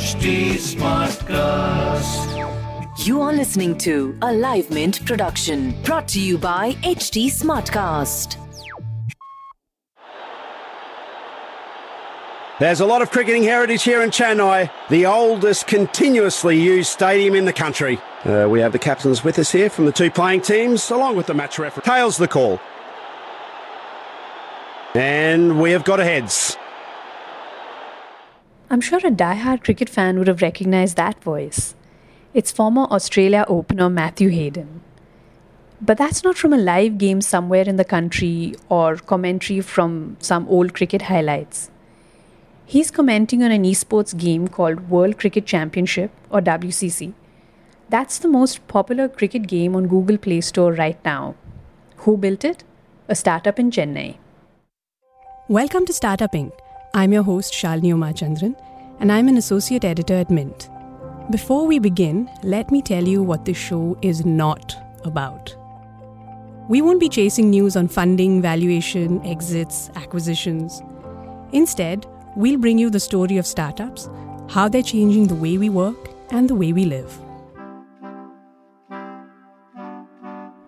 HT Smartcast. You are listening to a Live Mint production brought to you by HT Smartcast. There's a lot of cricketing heritage here in Chennai, the oldest continuously used stadium in the country. Uh, we have the captains with us here from the two playing teams, along with the match referee. Tails the call. And we have got a heads. I'm sure a die-hard cricket fan would have recognized that voice. It's former Australia opener Matthew Hayden. But that's not from a live game somewhere in the country or commentary from some old cricket highlights. He's commenting on an esports game called World Cricket Championship or WCC. That's the most popular cricket game on Google Play Store right now. Who built it? A startup in Chennai. Welcome to Startup Inc. I'm your host, Shalini Umachandran, and I'm an associate editor at Mint. Before we begin, let me tell you what this show is not about. We won't be chasing news on funding, valuation, exits, acquisitions. Instead, we'll bring you the story of startups, how they're changing the way we work and the way we live.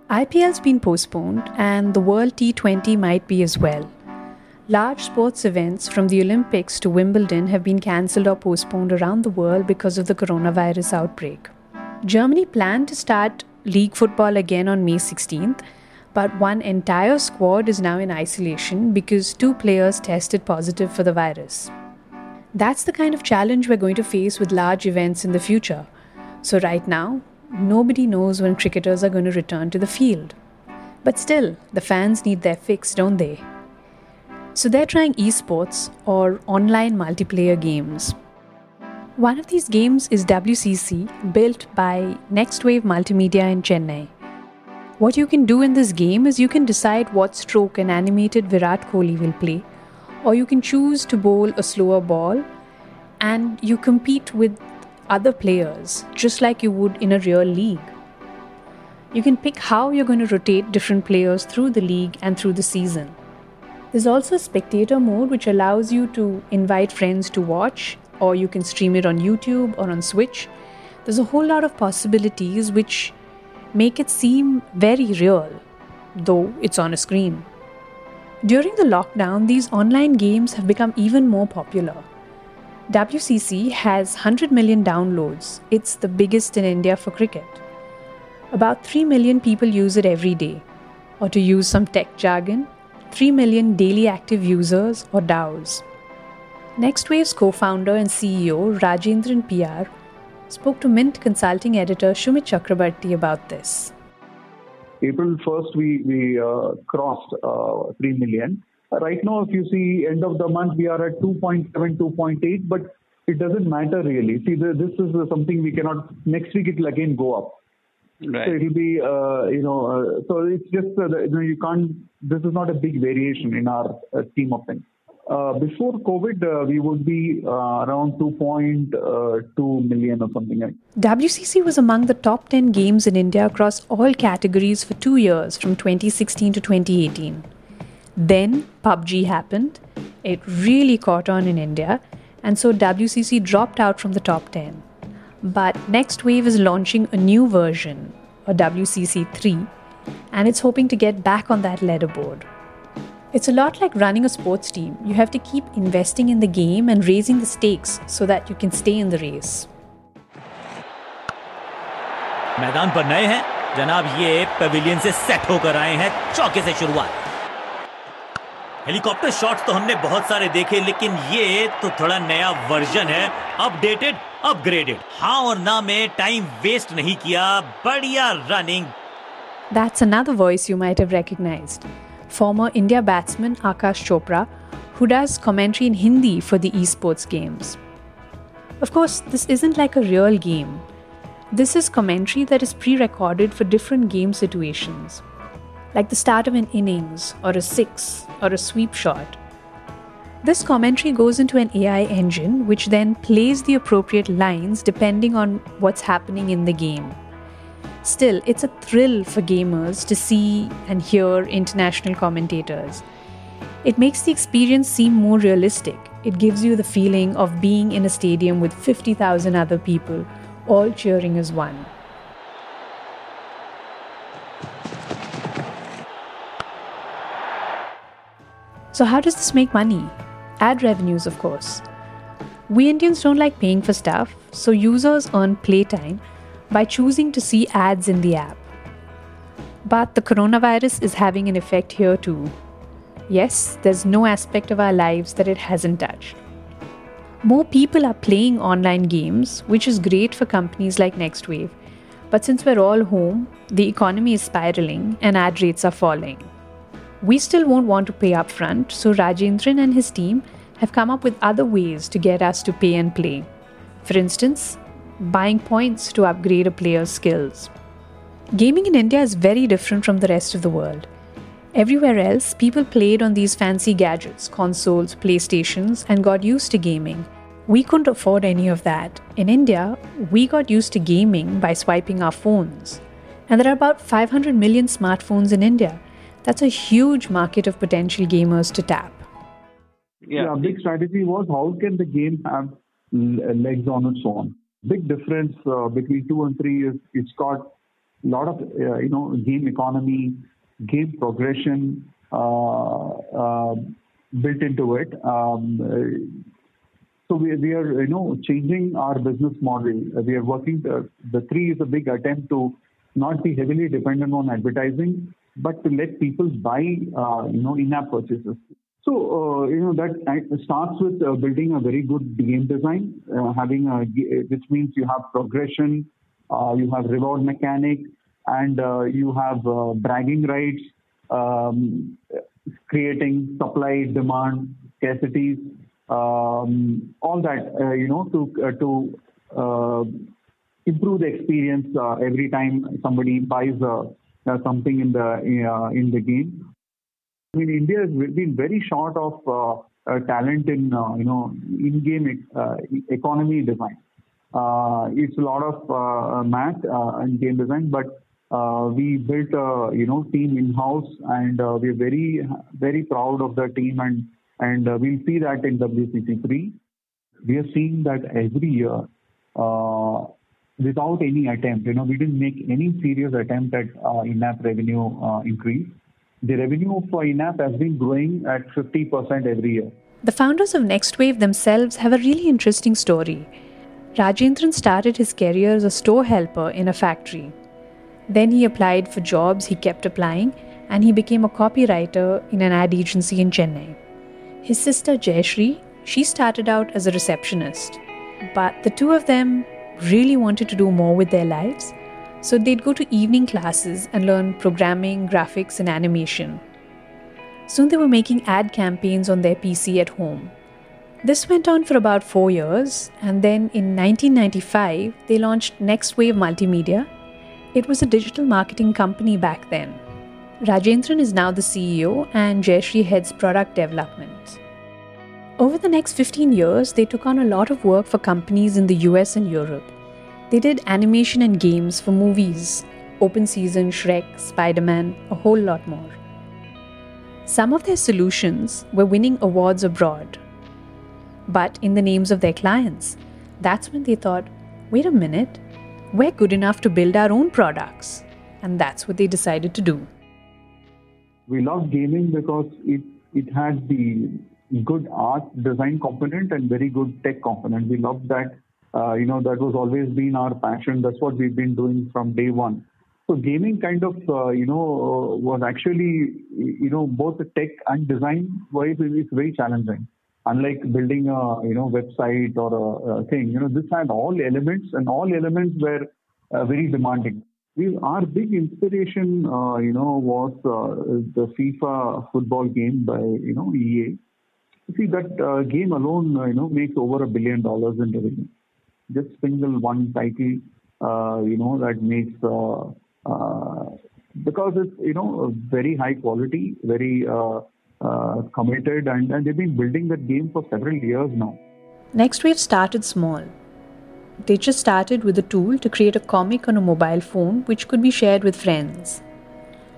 IPL's been postponed, and the World T20 might be as well. Large sports events from the Olympics to Wimbledon have been cancelled or postponed around the world because of the coronavirus outbreak. Germany planned to start league football again on May 16th, but one entire squad is now in isolation because two players tested positive for the virus. That's the kind of challenge we're going to face with large events in the future. So, right now, nobody knows when cricketers are going to return to the field. But still, the fans need their fix, don't they? So, they're trying esports or online multiplayer games. One of these games is WCC, built by Next Wave Multimedia in Chennai. What you can do in this game is you can decide what stroke an animated Virat Kohli will play, or you can choose to bowl a slower ball, and you compete with other players just like you would in a real league. You can pick how you're going to rotate different players through the league and through the season. There's also spectator mode which allows you to invite friends to watch, or you can stream it on YouTube or on Twitch. There's a whole lot of possibilities which make it seem very real, though it's on a screen. During the lockdown, these online games have become even more popular. WCC has 100 million downloads. It's the biggest in India for cricket. About 3 million people use it every day. Or to use some tech jargon, 3 million daily active users or DAUs. NextWave's co founder and CEO Rajendran PR spoke to Mint consulting editor Shumit Chakrabarti about this. April 1st, we, we uh, crossed uh, 3 million. Right now, if you see end of the month, we are at 2.7, 2.8, but it doesn't matter really. See, this is something we cannot, next week it will again go up. Right. So it'll be, uh, you know, uh, so it's just, uh, you know, you can't, this is not a big variation in our uh, scheme of things. Uh, before COVID, uh, we would be uh, around 2.2 million or something like WCC was among the top 10 games in India across all categories for two years from 2016 to 2018. Then PUBG happened. It really caught on in India, and so WCC dropped out from the top 10. But Next Wave is launching a new version, a WCC 3, and it's hoping to get back on that leaderboard. It's a lot like running a sports team. You have to keep investing in the game and raising the stakes so that you can stay in the race. मैदान पर नए हैं जनाब ये pavilion से set होकर आए हैं चौके से शुरुआत हेलीकॉप्टर शॉट्स तो हमने बहुत सारे देखे लेकिन ये तो थोड़ा नया वर्जन है अपडेटेड अपग्रेडेड हाँ और ना में टाइम वेस्ट नहीं किया बढ़िया running That's another voice you might have recognized. Former India batsman Akash Chopra, who does commentary in Hindi for the esports games. Of course, this isn't like a real game. This is commentary that is pre recorded for different game situations, like the start of an innings, or a six, or a sweep shot. This commentary goes into an AI engine, which then plays the appropriate lines depending on what's happening in the game. Still, it's a thrill for gamers to see and hear international commentators. It makes the experience seem more realistic. It gives you the feeling of being in a stadium with 50,000 other people, all cheering as one. So, how does this make money? Ad revenues, of course. We Indians don't like paying for stuff, so users earn playtime by choosing to see ads in the app. But the coronavirus is having an effect here too. Yes, there's no aspect of our lives that it hasn't touched. More people are playing online games, which is great for companies like Nextwave. But since we're all home, the economy is spiraling and ad rates are falling. We still won't want to pay upfront, so Rajendran and his team have come up with other ways to get us to pay and play. For instance, buying points to upgrade a player's skills. Gaming in India is very different from the rest of the world. Everywhere else, people played on these fancy gadgets, consoles, PlayStations, and got used to gaming. We couldn't afford any of that. In India, we got used to gaming by swiping our phones. And there are about 500 million smartphones in India. That's a huge market of potential gamers to tap. Yeah, yeah big strategy was how can the game have legs on its own? Big difference uh, between two and three is it's got a lot of uh, you know game economy, game progression uh, uh built into it. Um, uh, so we, we are you know changing our business model. We are working. The, the three is a big attempt to not be heavily dependent on advertising, but to let people buy, uh, you know, in-app purchases. So, uh, you know, that starts with uh, building a very good game design, uh, having a, which means you have progression, uh, you have reward mechanic, and uh, you have bragging rights, um, creating supply, demand, scarcities, um, all that, you know, to to improve the experience every time somebody buys a uh, something in the uh, in the game. I mean, India has been very short of uh, talent in you know in-game economy design. it's a lot of math and game design, but uh, we built a you know team in house and uh, we're very very proud of the team and and uh, we'll see that in WCC3 we are seeing that every year without any attempt. You know, we didn't make any serious attempt at uh, in-app revenue uh, increase. The revenue for in-app has been growing at 50% every year. The founders of Nextwave themselves have a really interesting story. Rajendran started his career as a store helper in a factory. Then he applied for jobs he kept applying and he became a copywriter in an ad agency in Chennai. His sister Jayashree, she started out as a receptionist. But the two of them really wanted to do more with their lives, so they'd go to evening classes and learn programming, graphics, and animation. Soon they were making ad campaigns on their PC at home. This went on for about four years, and then in 1995, they launched Nextwave Multimedia. It was a digital marketing company back then. Rajendran is now the CEO, and Jayashree heads product development. Over the next 15 years, they took on a lot of work for companies in the US and Europe. They did animation and games for movies, Open Season, Shrek, Spider Man, a whole lot more. Some of their solutions were winning awards abroad. But in the names of their clients, that's when they thought, wait a minute, we're good enough to build our own products. And that's what they decided to do. We love gaming because it, it has the good art design component and very good tech component. We love that. Uh, you know, that was always been our passion. That's what we've been doing from day one. So gaming kind of, uh, you know, was actually, you know, both tech and design wise is very challenging. Unlike building a, you know, website or a, a thing, you know, this had all elements and all elements were uh, very demanding. We, our big inspiration, uh, you know, was uh, the FIFA football game by, you know, EA See that uh, game alone, uh, you know, makes over a billion dollars in revenue. Just single one title, uh, you know, that makes uh, uh, because it's you know very high quality, very uh, committed, and, and they've been building that game for several years now. Nextwave started small. They just started with a tool to create a comic on a mobile phone which could be shared with friends.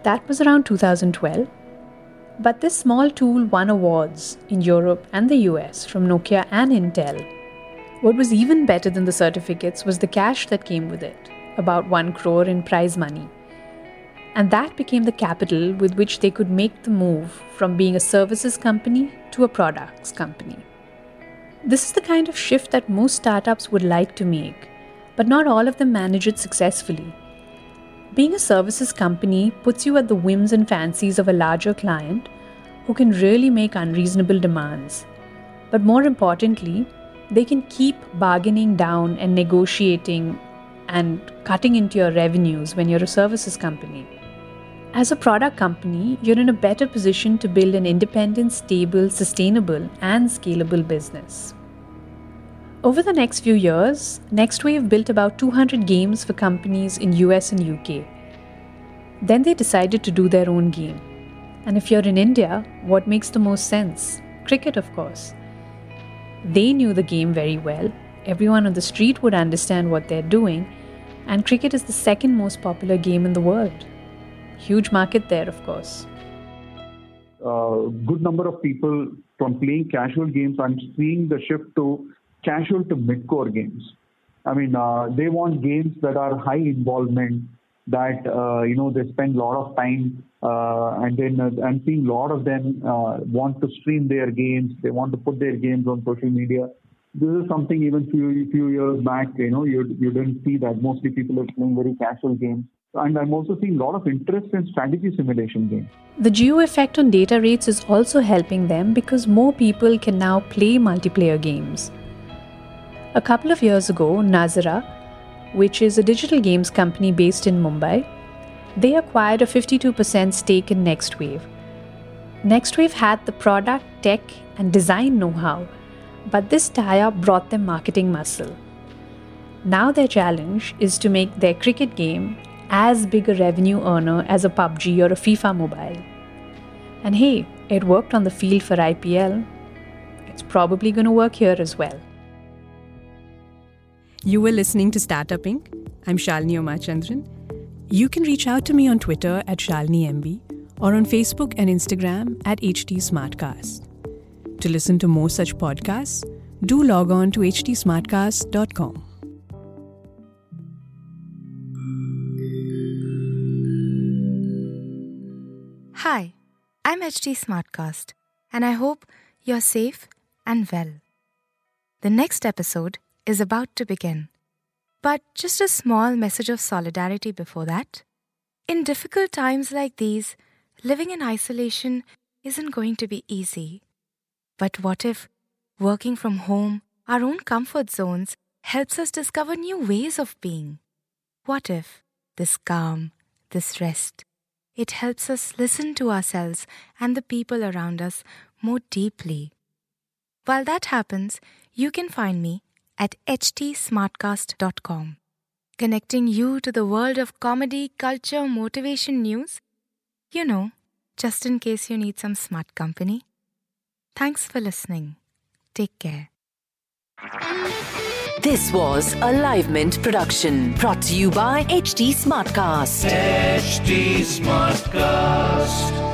That was around 2012. But this small tool won awards in Europe and the US from Nokia and Intel. What was even better than the certificates was the cash that came with it about 1 crore in prize money. And that became the capital with which they could make the move from being a services company to a products company. This is the kind of shift that most startups would like to make, but not all of them manage it successfully. Being a services company puts you at the whims and fancies of a larger client who can really make unreasonable demands. But more importantly, they can keep bargaining down and negotiating and cutting into your revenues when you're a services company. As a product company, you're in a better position to build an independent, stable, sustainable, and scalable business. Over the next few years, Nextwave built about 200 games for companies in US and UK. Then they decided to do their own game. And if you're in India, what makes the most sense? Cricket, of course. They knew the game very well. Everyone on the street would understand what they're doing. And cricket is the second most popular game in the world. Huge market there, of course. A uh, good number of people from playing casual games, I'm seeing the shift to casual to mid-core games. I mean, uh, they want games that are high involvement, that uh, you know they spend a lot of time, uh, and then uh, I'm seeing a lot of them uh, want to stream their games. They want to put their games on social media. This is something even few few years back, you know, you you didn't see that. Mostly people are playing very casual games. And I'm also seeing a lot of interest in strategy simulation games. The Jio effect on data rates is also helping them because more people can now play multiplayer games. A couple of years ago, Nazara, which is a digital games company based in Mumbai, they acquired a 52% stake in Nextwave. Nextwave had the product, tech, and design know how, but this tie up brought them marketing muscle. Now their challenge is to make their cricket game as big a revenue earner as a PUBG or a FIFA mobile. And hey, it worked on the field for IPL. It's probably going to work here as well. You were listening to Startup Inc. I'm Shalini Umachandran. You can reach out to me on Twitter at ShaliniMB or on Facebook and Instagram at HT Smartcast. To listen to more such podcasts, do log on to htsmartcast.com. Hi, I'm HT Smartcast, and I hope you're safe and well. The next episode is about to begin. But just a small message of solidarity before that. In difficult times like these, living in isolation isn't going to be easy. But what if working from home, our own comfort zones, helps us discover new ways of being? What if this calm, this rest, it helps us listen to ourselves and the people around us more deeply? While that happens, you can find me at htsmartcast.com, connecting you to the world of comedy, culture, motivation news. You know, just in case you need some smart company. Thanks for listening. Take care. This was a Livemint production brought to you by HT Smartcast. HT Smartcast.